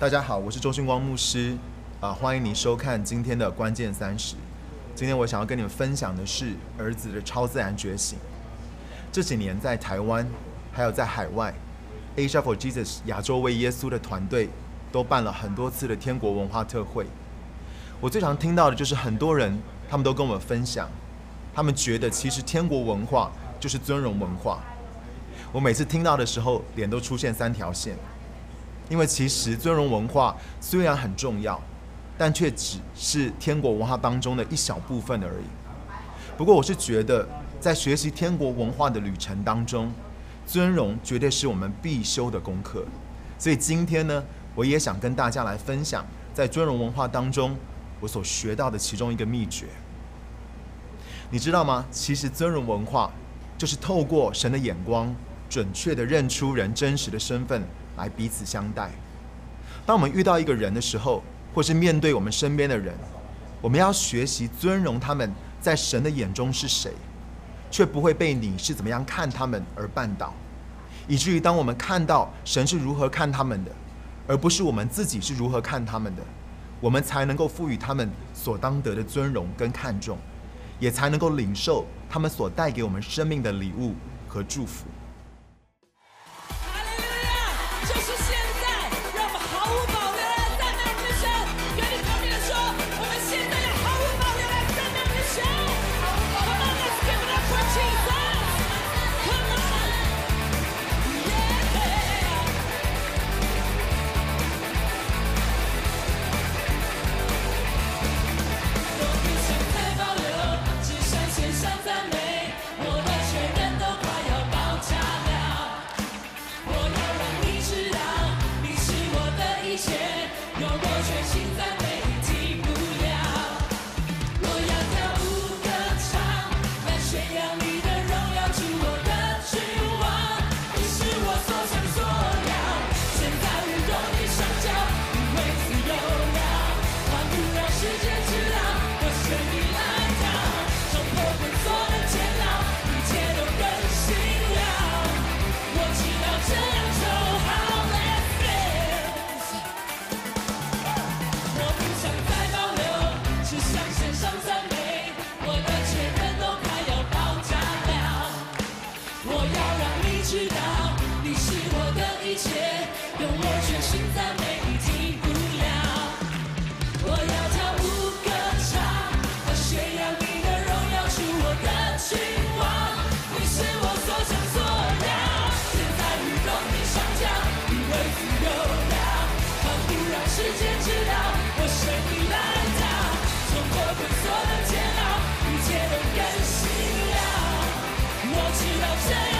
大家好，我是周训光牧师，啊，欢迎你收看今天的关键三十。今天我想要跟你们分享的是儿子的超自然觉醒。这几年在台湾，还有在海外，Asia for Jesus 亚洲为耶稣的团队都办了很多次的天国文化特会。我最常听到的就是很多人，他们都跟我分享，他们觉得其实天国文化就是尊荣文化。我每次听到的时候，脸都出现三条线。因为其实尊荣文化虽然很重要，但却只是天国文化当中的一小部分而已。不过，我是觉得在学习天国文化的旅程当中，尊荣绝对是我们必修的功课。所以今天呢，我也想跟大家来分享在尊荣文化当中我所学到的其中一个秘诀。你知道吗？其实尊荣文化就是透过神的眼光，准确的认出人真实的身份。来彼此相待。当我们遇到一个人的时候，或是面对我们身边的人，我们要学习尊荣他们在神的眼中是谁，却不会被你是怎么样看他们而绊倒，以至于当我们看到神是如何看他们的，而不是我们自己是如何看他们的，我们才能够赋予他们所当得的尊荣跟看重，也才能够领受他们所带给我们生命的礼物和祝福。界用我全新的美丽不验我要跳舞歌唱把炫耀你的荣耀出我的情网你是我所想所料现在与你想象因为自由的仿佛让世界知道我声音来到从过粉色的肩膀一切都更新了我知道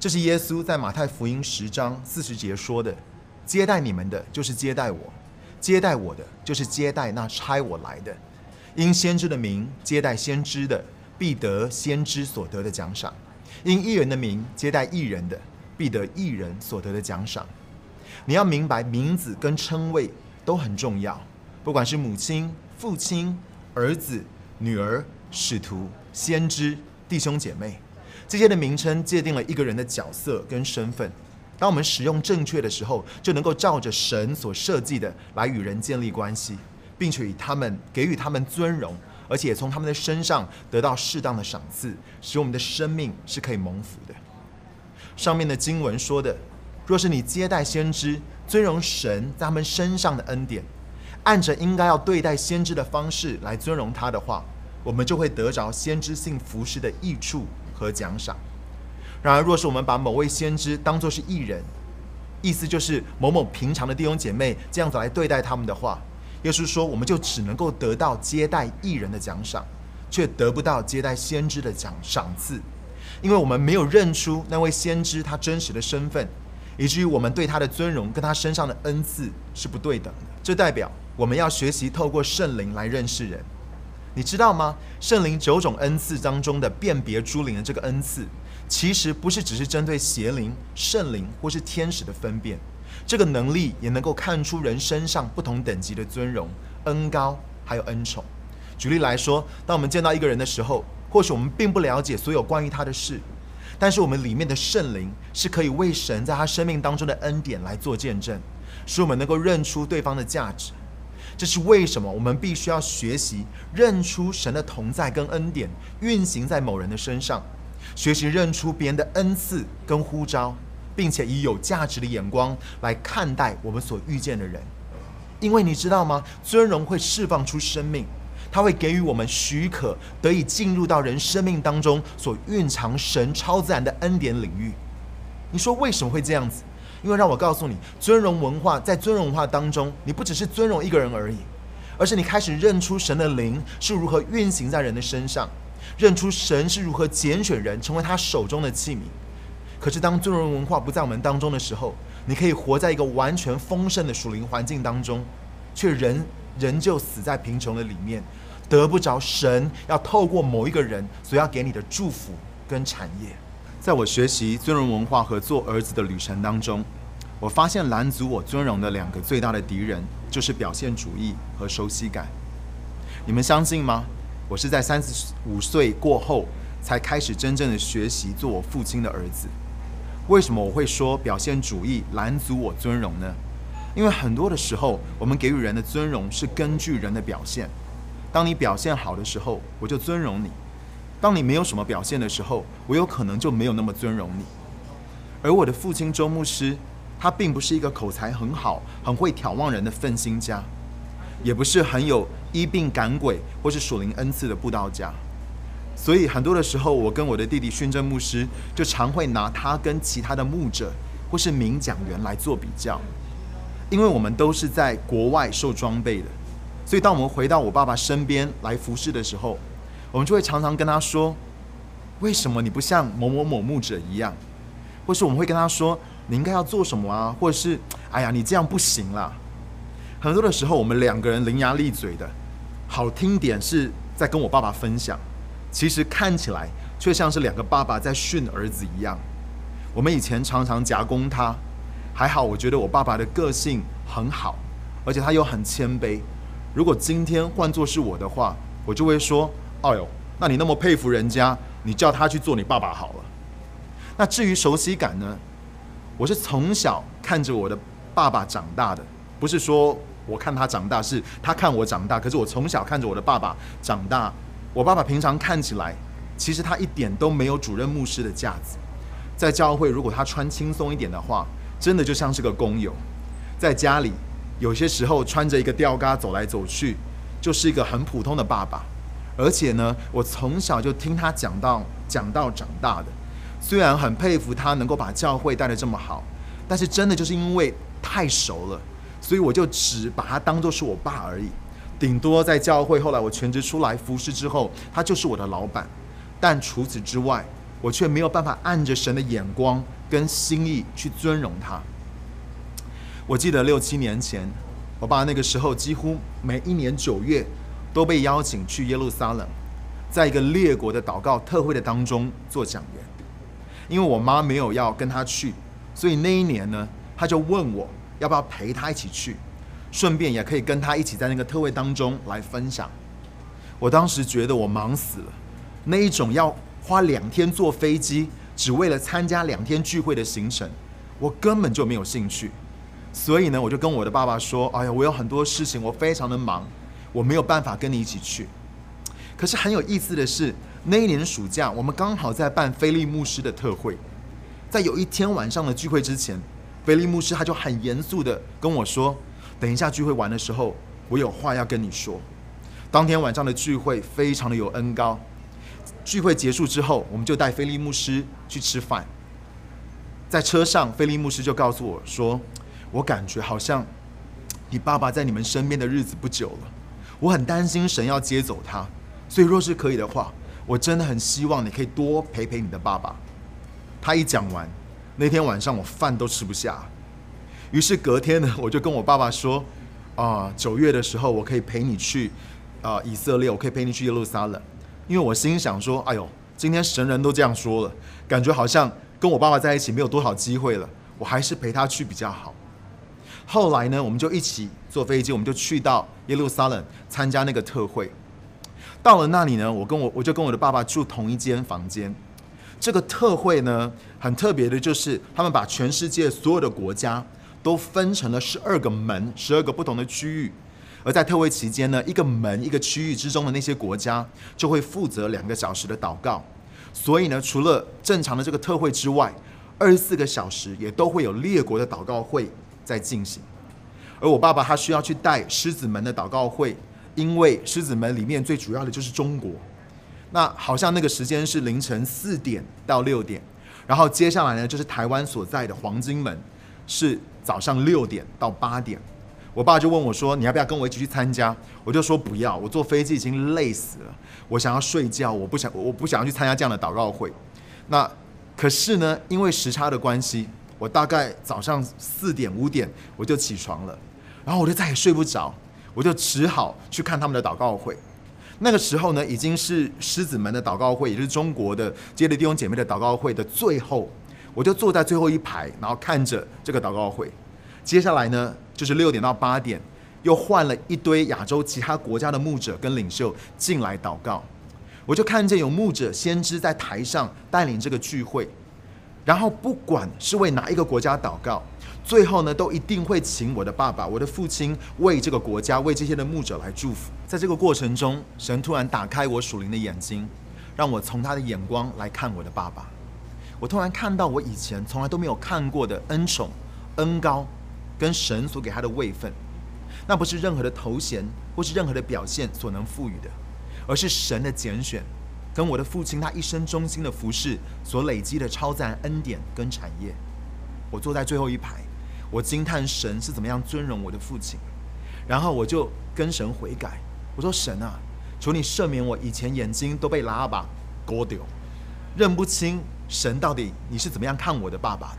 这是耶稣在马太福音十章四十节说的：“接待你们的，就是接待我；接待我的，就是接待那差我来的。因先知的名接待先知的，必得先知所得的奖赏；因艺人的名接待艺人的，必得艺人所得的奖赏。”你要明白，名字跟称谓都很重要，不管是母亲、父亲、儿子、女儿、使徒、先知、弟兄姐妹。这些的名称界定了一个人的角色跟身份。当我们使用正确的时候，就能够照着神所设计的来与人建立关系，并且与他们给予他们尊荣，而且从他们的身上得到适当的赏赐，使我们的生命是可以蒙福的。上面的经文说的，若是你接待先知，尊荣神在他们身上的恩典，按着应该要对待先知的方式来尊荣他的话，我们就会得着先知性服饰的益处。和奖赏。然而，若是我们把某位先知当作是艺人，意思就是某某平常的弟兄姐妹这样子来对待他们的话，耶稣说，我们就只能够得到接待艺人的奖赏，却得不到接待先知的奖赏赐，因为我们没有认出那位先知他真实的身份，以至于我们对他的尊荣跟他身上的恩赐是不对等的。这代表我们要学习透过圣灵来认识人。你知道吗？圣灵九种恩赐当中的辨别诸灵的这个恩赐，其实不是只是针对邪灵、圣灵或是天使的分辨，这个能力也能够看出人身上不同等级的尊荣、恩高还有恩宠。举例来说，当我们见到一个人的时候，或许我们并不了解所有关于他的事，但是我们里面的圣灵是可以为神在他生命当中的恩典来做见证，使我们能够认出对方的价值。这是为什么？我们必须要学习认出神的同在跟恩典运行在某人的身上，学习认出别人的恩赐跟呼召，并且以有价值的眼光来看待我们所遇见的人。因为你知道吗？尊荣会释放出生命，它会给予我们许可，得以进入到人生命当中所蕴藏神超自然的恩典领域。你说为什么会这样子？因为让我告诉你，尊荣文化在尊荣文化当中，你不只是尊荣一个人而已，而是你开始认出神的灵是如何运行在人的身上，认出神是如何拣选人成为他手中的器皿。可是当尊荣文化不在我们当中的时候，你可以活在一个完全丰盛的属灵环境当中，却仍仍旧死在贫穷的里面，得不着神要透过某一个人所要给你的祝福跟产业。在我学习尊荣文化和做儿子的旅程当中，我发现拦阻我尊荣的两个最大的敌人，就是表现主义和熟悉感。你们相信吗？我是在三十五岁过后才开始真正的学习做我父亲的儿子。为什么我会说表现主义拦阻我尊荣呢？因为很多的时候，我们给予人的尊荣是根据人的表现。当你表现好的时候，我就尊荣你。当你没有什么表现的时候，我有可能就没有那么尊荣你。而我的父亲周牧师，他并不是一个口才很好、很会挑望人的奋心家，也不是很有医病赶鬼或是属灵恩赐的布道家。所以很多的时候，我跟我的弟弟训正牧师就常会拿他跟其他的牧者或是名讲员来做比较，因为我们都是在国外受装备的，所以当我们回到我爸爸身边来服侍的时候。我们就会常常跟他说：“为什么你不像某某某牧者一样？”或是我们会跟他说：“你应该要做什么啊？”或者是：“哎呀，你这样不行啦。”很多的时候，我们两个人伶牙俐嘴的，好听点是在跟我爸爸分享，其实看起来却像是两个爸爸在训儿子一样。我们以前常常夹攻他，还好，我觉得我爸爸的个性很好，而且他又很谦卑。如果今天换作是我的话，我就会说。哎呦，那你那么佩服人家，你叫他去做你爸爸好了。那至于熟悉感呢？我是从小看着我的爸爸长大的，不是说我看他长大，是他看我长大。可是我从小看着我的爸爸长大。我爸爸平常看起来，其实他一点都没有主任牧师的架子。在教会，如果他穿轻松一点的话，真的就像是个工友。在家里，有些时候穿着一个吊嘎走来走去，就是一个很普通的爸爸。而且呢，我从小就听他讲到讲到长大的，虽然很佩服他能够把教会带得这么好，但是真的就是因为太熟了，所以我就只把他当做是我爸而已。顶多在教会后来我全职出来服侍之后，他就是我的老板。但除此之外，我却没有办法按着神的眼光跟心意去尊荣他。我记得六七年前，我爸那个时候几乎每一年九月都被邀请去耶路撒冷，在一个列国的祷告特会的当中做讲员。因为我妈没有要跟他去，所以那一年呢，他就问我要不要陪他一起去，顺便也可以跟他一起在那个特会当中来分享。我当时觉得我忙死了，那一种要花两天坐飞机，只为了参加两天聚会的行程，我根本就没有兴趣。所以呢，我就跟我的爸爸说：“哎呀，我有很多事情，我非常的忙，我没有办法跟你一起去。”可是很有意思的是。那一年暑假，我们刚好在办菲利牧师的特会，在有一天晚上的聚会之前，菲利牧师他就很严肃的跟我说：“等一下聚会完的时候，我有话要跟你说。”当天晚上的聚会非常的有恩高。聚会结束之后，我们就带菲利牧师去吃饭。在车上，菲利牧师就告诉我说：“我感觉好像你爸爸在你们身边的日子不久了，我很担心神要接走他，所以若是可以的话。”我真的很希望你可以多陪陪你的爸爸。他一讲完，那天晚上我饭都吃不下。于是隔天呢，我就跟我爸爸说：“啊，九月的时候我可以陪你去啊以色列，我可以陪你去耶路撒冷。”因为我心想说：“哎呦，今天神人都这样说了，感觉好像跟我爸爸在一起没有多少机会了，我还是陪他去比较好。”后来呢，我们就一起坐飞机，我们就去到耶路撒冷参加那个特会。到了那里呢，我跟我我就跟我的爸爸住同一间房间。这个特会呢，很特别的就是，他们把全世界所有的国家都分成了十二个门，十二个不同的区域。而在特会期间呢，一个门一个区域之中的那些国家就会负责两个小时的祷告。所以呢，除了正常的这个特会之外，二十四个小时也都会有列国的祷告会在进行。而我爸爸他需要去带狮子门的祷告会。因为狮子门里面最主要的就是中国，那好像那个时间是凌晨四点到六点，然后接下来呢就是台湾所在的黄金门，是早上六点到八点。我爸就问我说：“你要不要跟我一起去参加？”我就说：“不要，我坐飞机已经累死了，我想要睡觉，我不想，我不想要去参加这样的祷告会。”那可是呢，因为时差的关系，我大概早上四点五点我就起床了，然后我就再也睡不着。我就只好去看他们的祷告会。那个时候呢，已经是狮子门的祷告会，也就是中国的接力弟兄姐妹的祷告会的最后。我就坐在最后一排，然后看着这个祷告会。接下来呢，就是六点到八点，又换了一堆亚洲其他国家的牧者跟领袖进来祷告。我就看见有牧者先知在台上带领这个聚会，然后不管是为哪一个国家祷告。最后呢，都一定会请我的爸爸、我的父亲为这个国家、为这些的牧者来祝福。在这个过程中，神突然打开我属灵的眼睛，让我从他的眼光来看我的爸爸。我突然看到我以前从来都没有看过的恩宠、恩高，跟神所给他的位分，那不是任何的头衔或是任何的表现所能赋予的，而是神的拣选，跟我的父亲他一生忠心的服侍所累积的超自然恩典跟产业。我坐在最后一排。我惊叹神是怎么样尊荣我的父亲，然后我就跟神悔改，我说神啊，求你赦免我以前眼睛都被拉巴勾丢，认不清神到底你是怎么样看我的爸爸的。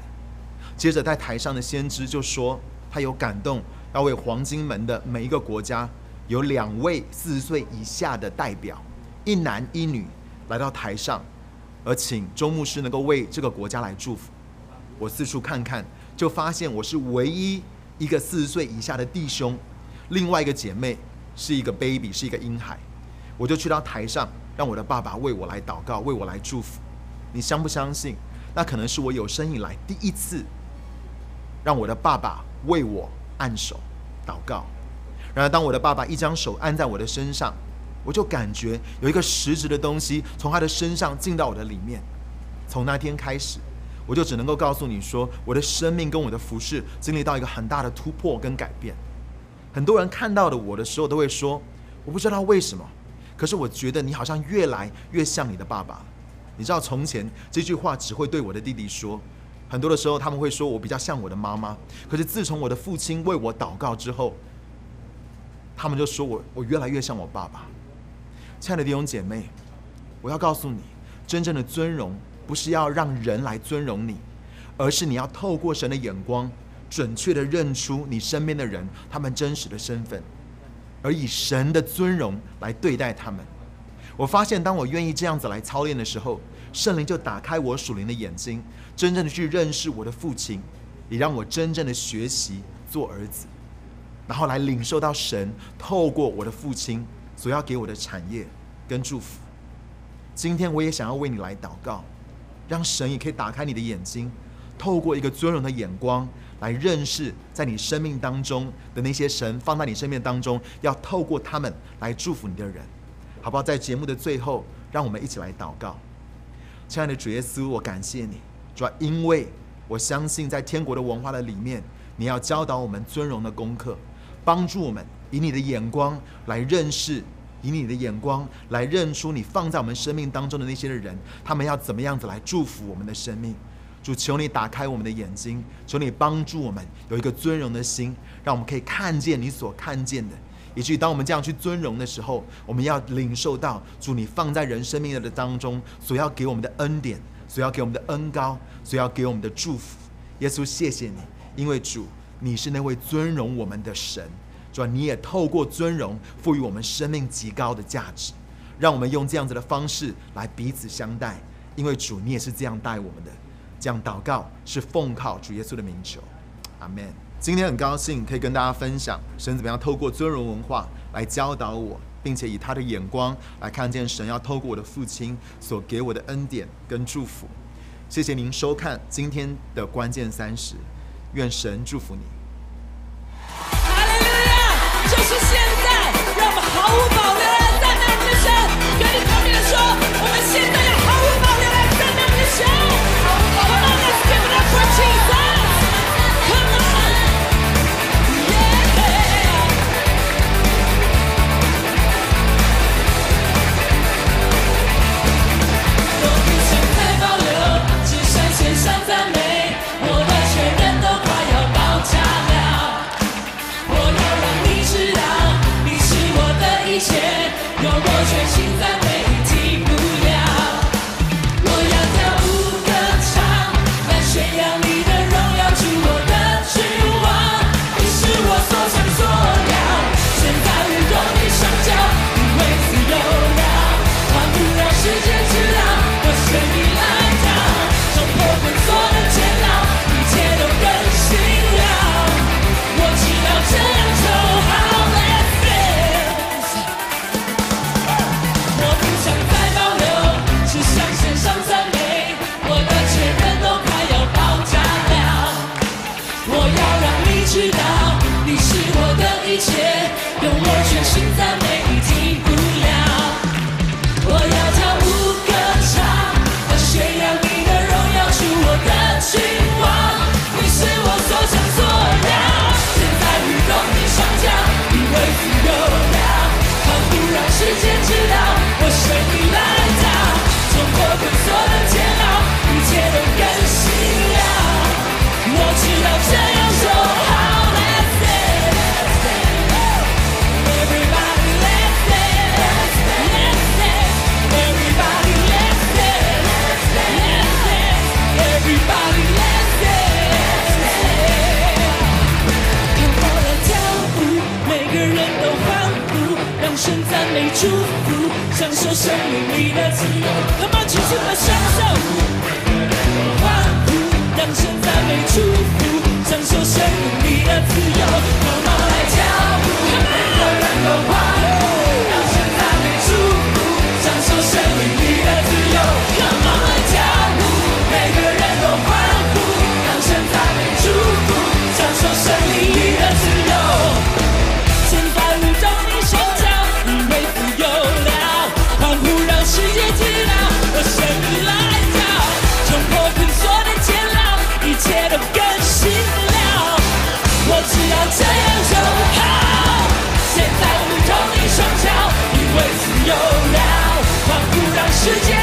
接着在台上的先知就说，他有感动，要为黄金门的每一个国家有两位四十岁以下的代表，一男一女来到台上，而请周牧师能够为这个国家来祝福。我四处看看。就发现我是唯一一个四十岁以下的弟兄，另外一个姐妹是一个 baby，是一个婴孩。我就去到台上，让我的爸爸为我来祷告，为我来祝福。你相不相信？那可能是我有生以来第一次让我的爸爸为我按手祷告。然而，当我的爸爸一张手按在我的身上，我就感觉有一个实质的东西从他的身上进到我的里面。从那天开始。我就只能够告诉你说，我的生命跟我的服饰经历到一个很大的突破跟改变。很多人看到的我的时候，都会说，我不知道为什么，可是我觉得你好像越来越像你的爸爸。你知道，从前这句话只会对我的弟弟说，很多的时候他们会说我比较像我的妈妈。可是自从我的父亲为我祷告之后，他们就说我我越来越像我爸爸。亲爱的弟兄姐妹，我要告诉你，真正的尊荣。不是要让人来尊荣你，而是你要透过神的眼光，准确的认出你身边的人他们真实的身份，而以神的尊荣来对待他们。我发现，当我愿意这样子来操练的时候，圣灵就打开我属灵的眼睛，真正的去认识我的父亲，也让我真正的学习做儿子，然后来领受到神透过我的父亲所要给我的产业跟祝福。今天我也想要为你来祷告，让神也可以打开你的眼睛，透过一个尊荣的眼光来认识在你生命当中的那些神放在你生命当中要透过他们来祝福你的人，好不好？在节目的最后，让我们一起来祷告。亲爱的主耶稣，我感谢你，主要因为我相信在天国的文化的里面，你要教导我们尊荣的功课，帮助我们以你的眼光来认识，以你的眼光来认出你放在我们生命当中的那些的人，他们要怎么样子来祝福我们的生命。主，求你打开我们的眼睛，求你帮助我们有一个尊荣的心，让我们可以看见你所看见的。以至于当我们这样去尊荣的时候，我们要领受到主你放在人生命的当中所要给我们的恩典，所要给我们的恩高，所要给我们的祝福。耶稣，谢谢你，因为主你是那位尊荣我们的神，主你也透过尊荣赋予我们生命极高的价值，让我们用这样子的方式来彼此相待。因为主你也是这样待我们的，这样祷告是奉靠主耶稣的名求，阿门。今天很高兴可以跟大家分享神怎么样透过尊荣文化来教导我，并且以他的眼光来看见神要透过我的父亲所给我的恩典跟祝福。谢谢您收看今天的关键三十，愿神祝福你。让祝福，享受生命里的自由。Come on，轻轻的享受。欢呼，让神赞美祝福，生。世界